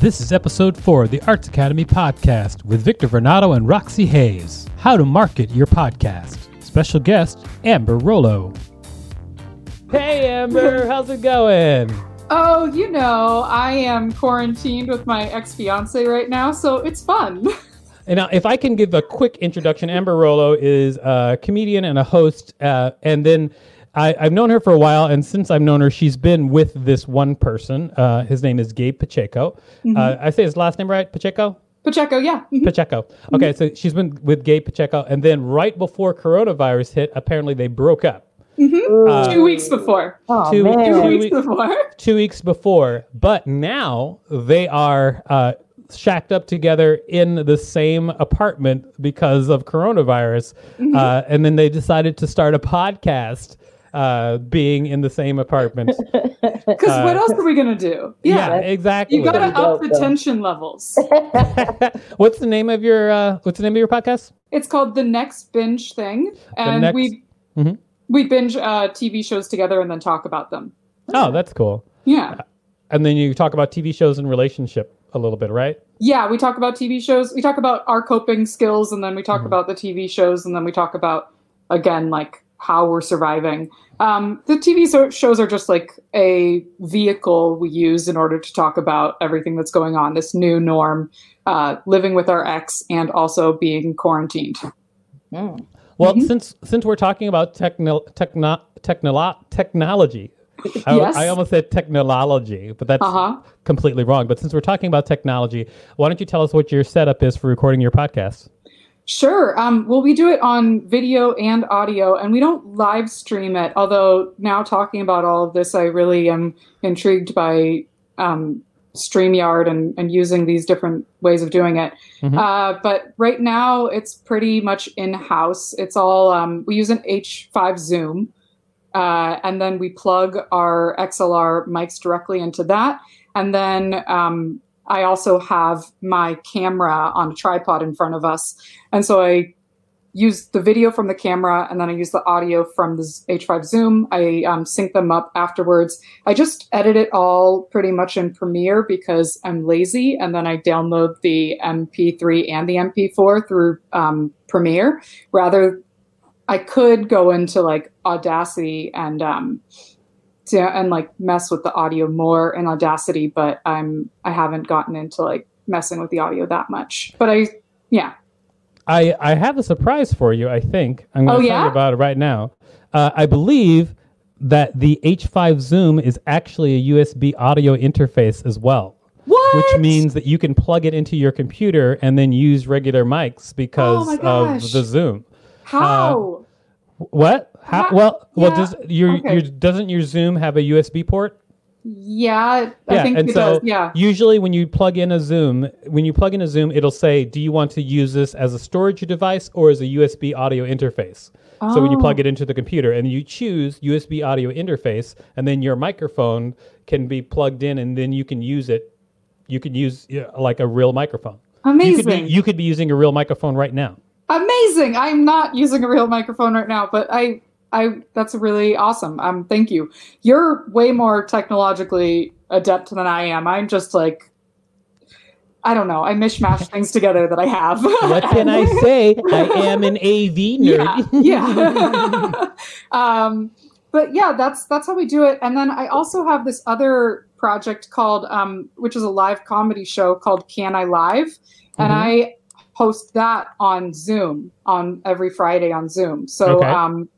This is episode four of the Arts Academy podcast with Victor Varnado and Roxy Hayes. How to market your podcast. Special guest, Amber Rollo. Hey, Amber, how's it going? Oh, you know, I am quarantined with my ex fiance right now, so it's fun. And now, if I can give a quick introduction, Amber Rollo is a comedian and a host. Uh, and then I, have known her for a while. And since I've known her, she's been with this one person. Uh, his name is Gabe Pacheco. Mm-hmm. Uh, I say his last name right? Pacheco? Pacheco, yeah. Mm-hmm. Pacheco. Okay, mm-hmm. so she's been with Gabe Pacheco. And then right before coronavirus hit, apparently they broke up. Mm-hmm. Uh, two weeks before. Oh, two, two, two, weeks before. Two weeks before. But now they are uh, shacked up together in the same apartment because of coronavirus. Mm-hmm. Uh, and then they decided to start a podcast uh, being in the same apartment. Because uh, what else are we gonna do? Yeah, yeah exactly. You gotta up the tension levels. what's the name of your uh, What's the name of your podcast? It's called the Next Binge Thing, and next... we mm-hmm. we binge uh, TV shows together and then talk about them. Oh, that's cool. Yeah. And then you talk about TV shows and relationship a little bit, right? Yeah, we talk about TV shows. We talk about our coping skills, and then we talk mm-hmm. about the TV shows, and then we talk about again like how we're surviving. Um, the TV so- shows are just like a vehicle we use in order to talk about everything that's going on, this new norm, uh, living with our ex, and also being quarantined. Mm. Well, mm-hmm. since since we're talking about techno, techno, technolo- technology, I, yes. I, almost said technology, but that's uh-huh. completely wrong. But since we're talking about technology, why don't you tell us what your setup is for recording your podcast? Sure. Um, well, we do it on video and audio, and we don't live stream it. Although now talking about all of this, I really am intrigued by um, StreamYard and, and using these different ways of doing it. Mm-hmm. Uh, but right now, it's pretty much in house. It's all um, we use an H5 Zoom. Uh, and then we plug our XLR mics directly into that. And then um, I also have my camera on a tripod in front of us. And so I use the video from the camera and then I use the audio from the H5 Zoom. I um, sync them up afterwards. I just edit it all pretty much in Premiere because I'm lazy. And then I download the MP3 and the MP4 through um, Premiere rather I could go into like Audacity and um to, and like mess with the audio more in Audacity, but I'm I haven't gotten into like messing with the audio that much. But I yeah. I I have a surprise for you, I think. I'm gonna oh, tell yeah? you about it right now. Uh, I believe that the H5 Zoom is actually a USB audio interface as well. What? Which means that you can plug it into your computer and then use regular mics because oh of the Zoom. How? Uh, what? How? Well, yeah. well, does your okay. your doesn't your Zoom have a USB port? Yeah, I yeah, think and it so does. Yeah. Usually, when you plug in a Zoom, when you plug in a Zoom, it'll say, "Do you want to use this as a storage device or as a USB audio interface?" Oh. So when you plug it oh. into the computer and you choose USB audio interface, and then your microphone can be plugged in, and then you can use it. You can use you know, like a real microphone. Amazing. You could, be, you could be using a real microphone right now amazing. I'm not using a real microphone right now, but I I that's really awesome. Um thank you. You're way more technologically adept than I am. I'm just like I don't know. I mishmash things together that I have. What can I say? I am an AV nerd. Yeah. yeah. um, but yeah, that's that's how we do it. And then I also have this other project called, um, which is a live comedy show called Can I Live, and mm-hmm. I post that on Zoom on every Friday on Zoom. So, okay. um,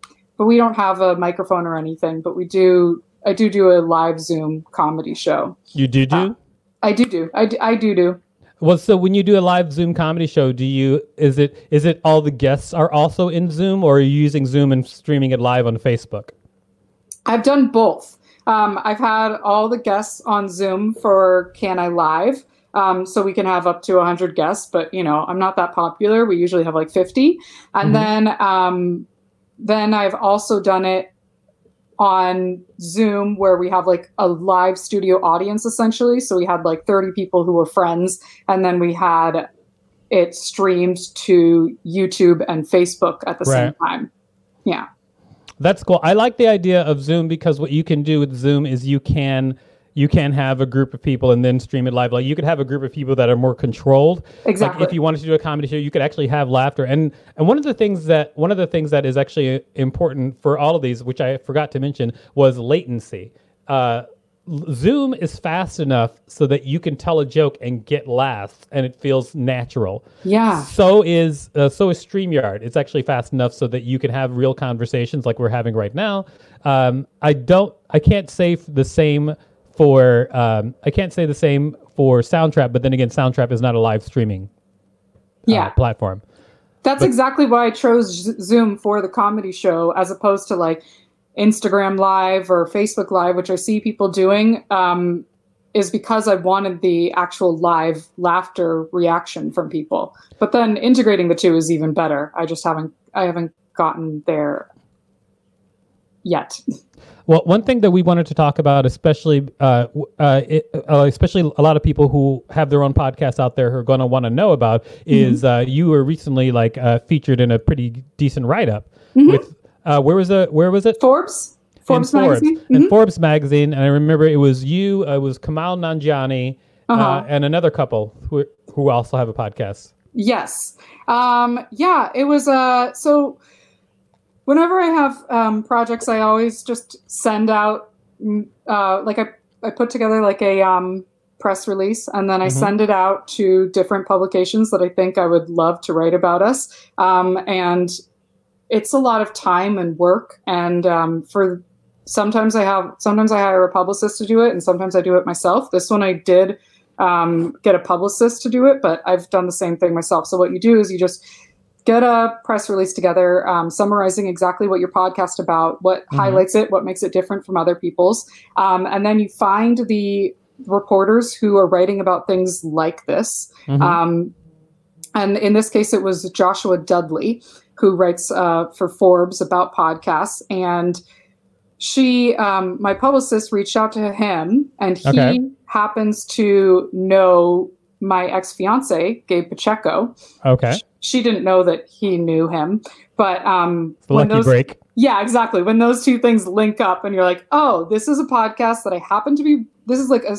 but we don't have a microphone or anything, but we do. I do do a live Zoom comedy show. You do do? Uh, I do do. I do, I do do. Well, so when you do a live Zoom comedy show, do you is it is it all the guests are also in Zoom, or are you using Zoom and streaming it live on Facebook? I've done both. Um, I've had all the guests on Zoom for Can I Live. Um, so we can have up to 100 guests, but you know, I'm not that popular. We usually have like 50. And Mhm. then um, then I've also done it on Zoom where we have like a live studio audience essentially. So we had like 30 people who were friends, and then we had it streamed to YouTube and Facebook at the same time. Yeah. That's cool. I like the idea of Zoom because what you can do with Zoom is you can you can have a group of people and then stream it live. Like you could have a group of people that are more controlled. Exactly. Like if you wanted to do a comedy show, you could actually have laughter. And and one of the things that one of the things that is actually important for all of these, which I forgot to mention, was latency. Uh, Zoom is fast enough so that you can tell a joke and get laughs, and it feels natural. Yeah. So is uh, so is Streamyard. It's actually fast enough so that you can have real conversations like we're having right now. Um, I don't. I can't say the same for. Um, I can't say the same for Soundtrap. But then again, Soundtrap is not a live streaming uh, Yeah. platform. That's But- exactly why I chose Zoom for the comedy show as opposed to like Instagram Live or Facebook Live, which I see people doing, um, is because I wanted the actual live laughter reaction from people. But then integrating the two is even better. I just haven't I haven't gotten there yet. Well, one thing that we wanted to talk about, especially, uh, uh, it, uh, especially a lot of people who have their own podcasts out there who are going to want to know about, is uh, you were recently like uh, featured in a pretty decent write up with uh, where was it? Where was it? Forbes? Forbes magazine? Forbes, in Mhm. Forbes magazine, and I remember it was you, uh, it was Kumail Nanjiani, uh Uh-huh. and another couple who who also have a podcast. Yes. Um, yeah, it was uh so whenever I have um, projects I always just send out mm, uh, like I, I put together like a um, press release and then I Mhm. send it out to different publications that I think I would love to write about us. Um, and it's a lot of time and work and um, for sometimes I have sometimes I hire a publicist to do it and sometimes I do it myself. This one I did um, get a publicist to do it, but I've done the same thing myself. So what you do is you just get a press release together, um, summarizing exactly what your podcast about, what Mhm. highlights it, what makes it different from other people's, um, and then you find the reporters who are writing about things like this. Mhm. Um, and in this case, it was Joshua Dudley who writes uh, for Forbes about podcasts. And she, um, my publicist, reached out to him, and he Okay. happens to know my ex fiance, Gabe Pacheco. okay, She didn't know that he knew him, but um, when those break. yeah, exactly. When those two things link up and you're like, oh, this is a podcast that I happen to be, this is like a,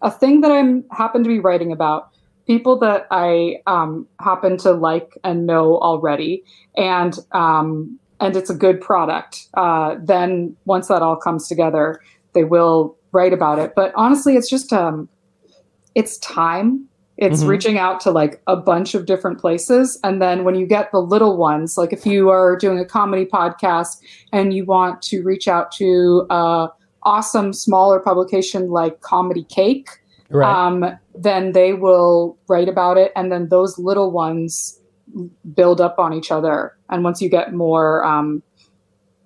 a thing that I'm happen to be writing about, people that I um, happen to like and know already. And, um, and it's a good product. Uh, then once that all comes together, they will write about it. But honestly, it's just, um, it's time. It's Mhm. reaching out to like a bunch of different places. And then when you get the little ones, like if you are doing a comedy podcast and you want to reach out to a awesome smaller publication like Comedy Cake, Right. um, then they will write about it. And then those little ones build up on each other. And once you get more um,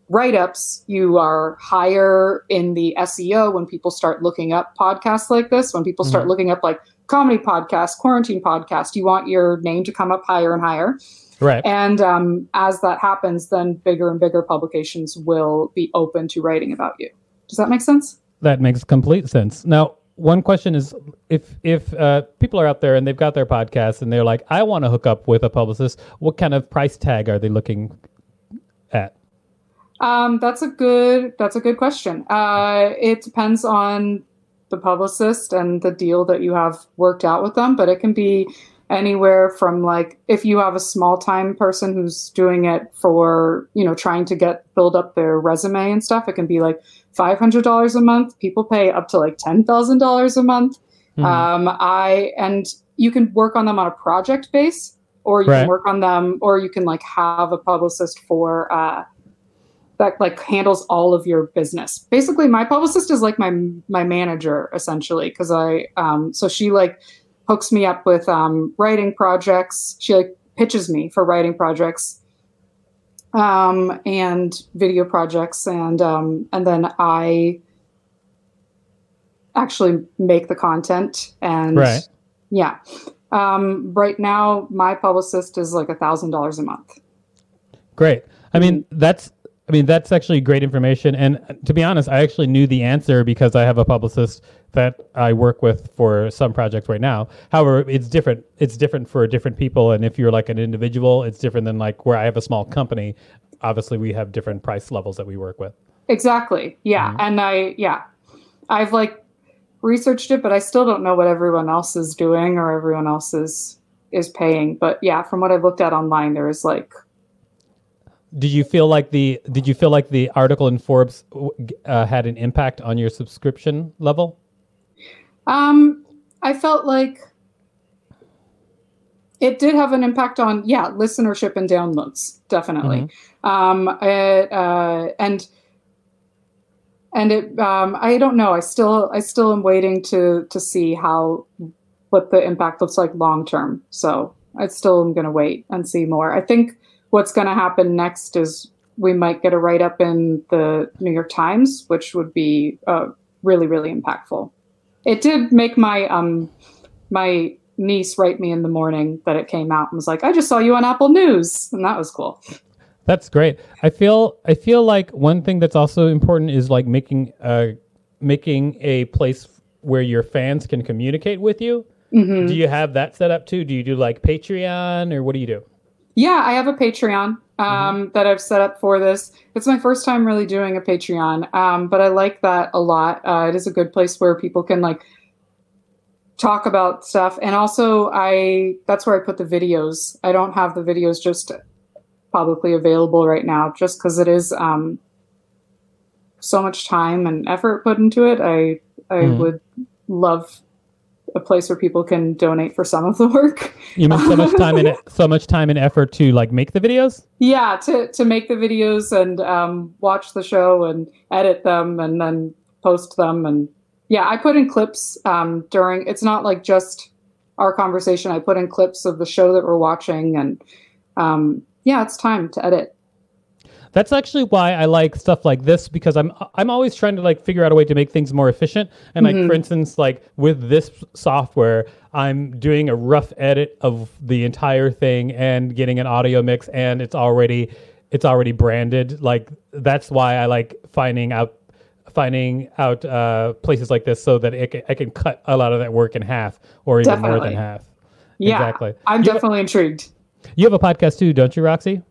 write ups, you are higher in the SEO when people start looking up podcasts like this, when people start Mhm. looking up like comedy podcast, quarantine podcast, you want your name to come up higher and higher. right. And um, as that happens, then bigger and bigger publications will be open to writing about you. Does that make sense? That makes complete sense. Now, one question is if if uh, people are out there and they've got their podcast and they're like, I want to hook up with a publicist, what kind of price tag are they looking at? Um, that's a good. That's a good question. Uh, it depends on the publicist and the deal that you have worked out with them, but it can be anywhere from like if you have a small time person who's doing it for you know trying to get build up their resume and stuff. It can be like five hundred dollars a month. People pay up to like ten thousand dollars a month. Mhm. Um, I and you can work on them on a project base, or you Right. can work on them, or you can like have a publicist for uh, that like handles all of your business. Basically, my publicist is like my my manager essentially because I um, so she like hooks me up with um, writing projects. She like pitches me for writing projects um, and video projects, and um, and then I actually make the content and Right. yeah. Um, right now, my publicist is like a thousand dollars a month. Great. I mean, that's I mean that's actually great information. And to be honest, I actually knew the answer because I have a publicist that I work with for some projects right now. However, it's different. It's different for different people. And if you're like an individual, it's different than like where I have a small company. Obviously, we have different price levels that we work with. Exactly. Yeah. Mm-hmm. And I, yeah, I've like researched it, but I still don't know what everyone else is doing or everyone else is is paying. But yeah, from what I've looked at online, there is like Did you feel like the Did you feel like the article in Forbes uh, had an impact on your subscription level? Um, I felt like it did have an impact on yeah listenership and downloads definitely. Um, it, uh, and and it um, I don't know. I still I still am waiting to to see how what the impact looks like long term. So I still am going to wait and see more. I think what's going to happen next is we might get a write up in the New York Times, which would be uh, really really impactful. It did make my um my niece write me in the morning that it came out and was like, "I just saw you on Apple News," and that was cool. That's great. I feel I feel like one thing that's also important is like making uh making a place where your fans can communicate with you. Do you have that set up too? Do you do like Patreon or what do you do? Yeah, I have a Patreon um, that I've set up for this. It's my first time really doing a Patreon, um, but I like that a lot. Uh, it is a good place where people can like talk about stuff, and also I that's where I put the videos. I don't have the videos just publicly available right now, just because it is um, so much time and effort put into it. I I Mhm. would love a place where people can donate for some of the work. You mean so much time and so much time and effort to like make the videos? yeah to to make the videos and um, watch the show and edit them and then post them and yeah i put in clips um, during it's not like just our conversation i put in clips of the show that we're watching and um, yeah it's time to edit That's actually why I like stuff like this because I'm I'm always trying to like figure out a way to make things more efficient. And like for instance, like with this software, I'm doing a rough edit of the entire thing and getting an audio mix, and it's already it's already branded. Like that's why I like finding out finding out uh, places like this so that it I can cut a lot of that work in half or even more than Definitely. half. yeah Exactly. i'm You- definitely intrigued You have a podcast too, don't you, Roxy?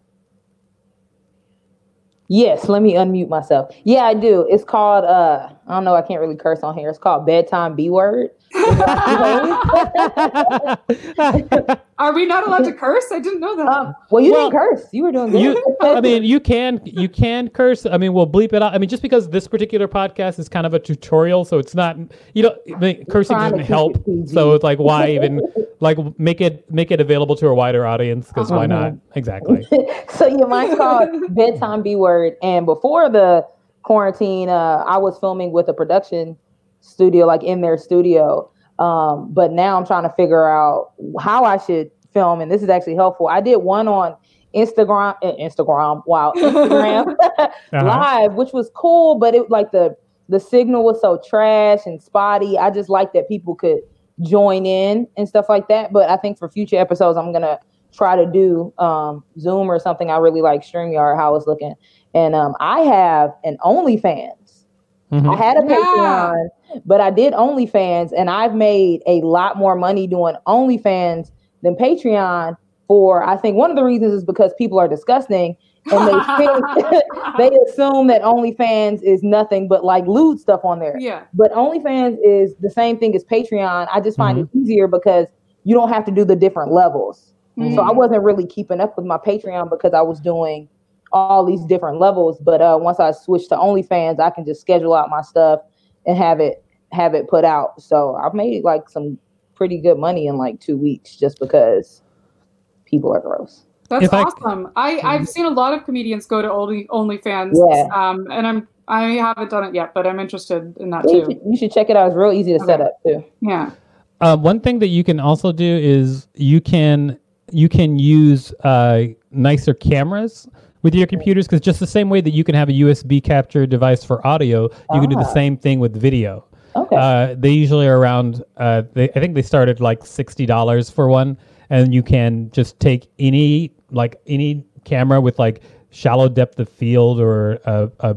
Yes, let me unmute myself. Yeah, I do. It's called uh I don't know, I can't really curse on here. It's called Bedtime B Word. are we not allowed to curse i didn't know that um, well, you Well, didn't curse. You were doing good. you i mean you can you can curse i mean we'll bleep it out i mean just because this particular podcast is kind of a tutorial so it's not you know I mean, cursing doesn't help it so it's like why even like make it make it available to a wider audience because why not exactly so yeah, mine's called Bedtime B Word. And before the quarantine, uh, I was filming with a production studio, like in their studio. Um, but now I'm trying to figure out how I should film, and this is actually helpful. I did one on Instagram, uh, Instagram, wow, Instagram live, which was cool, but it like the the signal was so trash and spotty. I just like that people could join in and stuff like that. But I think for future episodes, I'm gonna try to do um, Zoom or something. I really like StreamYard, how it's looking. And um, I have an OnlyFans. Mhm. I had a Yeah. Patreon, but I did OnlyFans, and I've made a lot more money doing OnlyFans than Patreon. For I think one of the reasons is because people are disgusting, and they think, they assume that OnlyFans is nothing but like lewd stuff on there. yeah But OnlyFans is the same thing as Patreon. I just find it easier because you don't have to do the different levels. So I wasn't really keeping up with my Patreon because I was doing all these different levels. But uh, once I switched to OnlyFans, I can just schedule out my stuff and have it have it put out. So I've made like some pretty good money in like two weeks just because people are gross. That's If awesome. I, I've seen a lot of comedians go to Only OnlyFans, Yeah. um, and I'm I haven't done it yet, but I'm interested in that You too. should, you should check it out. It's real easy to set up too. Yeah. Um, one thing that you can also do is you can you can use uh, nicer cameras with your computers because just the same way that you can have a USB capture device for audio, you can do the Ah. same thing with video. Okay. Uh, they usually are around. Uh, they, I think they started like sixty dollars for one, and you can just take any like any camera with like shallow depth of field or a, a,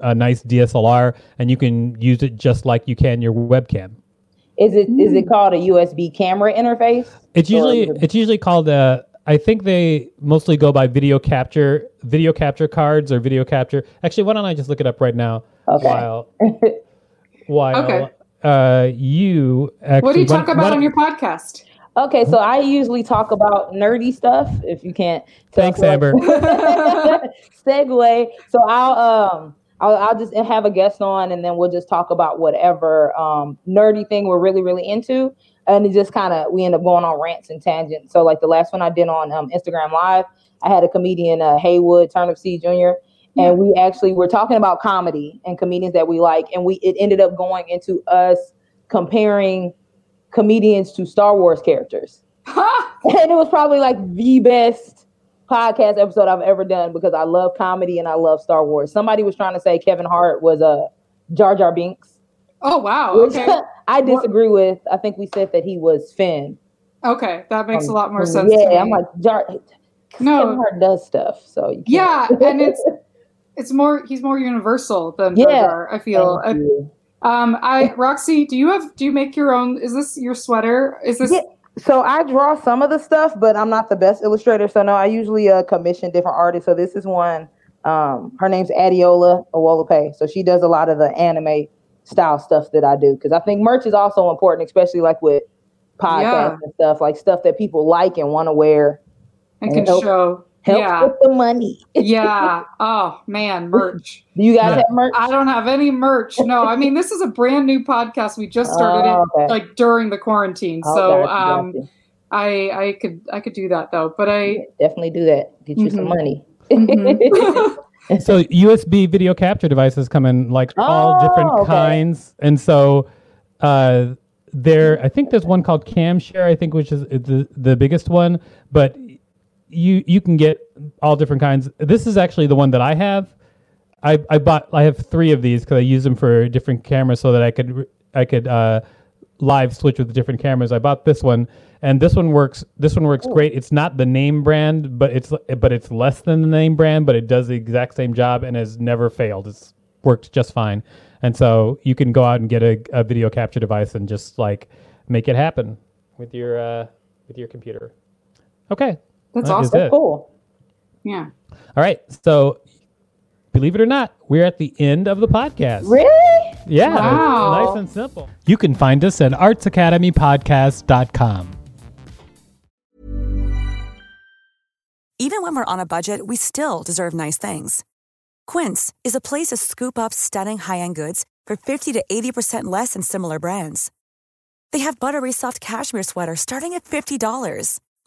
a nice DSLR, and you can use it just like you can your webcam. Is it is it called a USB camera interface? It's usually is it- it's usually called a. I think they mostly go by video capture, video capture cards or video capture. Actually, why don't I just look it up right now? Okay. While while Okay. uh, you actually What do you why- talk about why- on your podcast? Okay, so I usually talk about nerdy stuff. If you can't, Thanks, so- Amber. segue. So I'll um I'll, I'll just have a guest on, and then we'll just talk about whatever um nerdy thing we're really really into, and it just kind of we end up going on rants and tangents. So like the last one I did on um, Instagram Live, I had a comedian uh, Haywood Turnip C Jr. And we actually were talking about comedy and comedians that we like, and we it ended up going into us comparing comedians to Star Wars characters and it was probably like the best podcast episode I've ever done because I love comedy and I love Star Wars. Somebody was trying to say Kevin Hart was a Jar Jar Binks, oh wow. Okay. I disagree with. I think we said that he was Finn. Okay, that makes a Um, lot more sense. Yeah. I'm like Jar. Kevin no. Hart does stuff, so you Yeah, and it's it's more he's more universal than Jar Yeah. Jar, I feel. Um, I Roxy, do you have do you make your own? Is this your sweater? Is this Yeah. So I draw some of the stuff, but I'm not the best illustrator. So no, I usually uh, commission different artists. So this is one. Um, her name's Adiola Awolape. So she does a lot of the anime style stuff that I do because I think merch is also important, especially like with podcasts Yeah. and stuff, like stuff that people like and want to wear. and can help- show? Helps Yeah, with the money. yeah. Oh man, merch. Do you guys Yeah. have merch? I don't have any merch. No, I mean this is a brand new podcast. We just started Oh, it like during the quarantine. Oh, so gotcha, um, gotcha. I I could I could do that though. But I definitely do that. Get you some Mhm. money. Mhm. so USB video capture devices come in like all different Oh, okay. kinds, and so uh, there. I think there's one called CamShare. I think which is the the biggest one, but you you can get all different kinds. This is actually the one that I have. I, I bought I have three of these because I use them for different cameras so that I could I could uh, live switch with different cameras. I bought this one and this one works this one works great. It's not the name brand, but it's but it's less than the name brand, but it does the exact same job and has never failed. It's worked just fine. And so you can go out and get a, a video capture device and just like make it happen with your uh, with your computer. Okay. That's That is awesome. Cool. yeah. All right. So, believe it or not, we're at the end of the podcast. Really? Yeah. Wow. Nice and simple. You can find us at artsacademypodcast.com. Even when we're on a budget, we still deserve nice things. Quince is a place to scoop up stunning high-end goods for 50 to 80% less than similar brands. They have buttery soft cashmere sweaters starting at $50,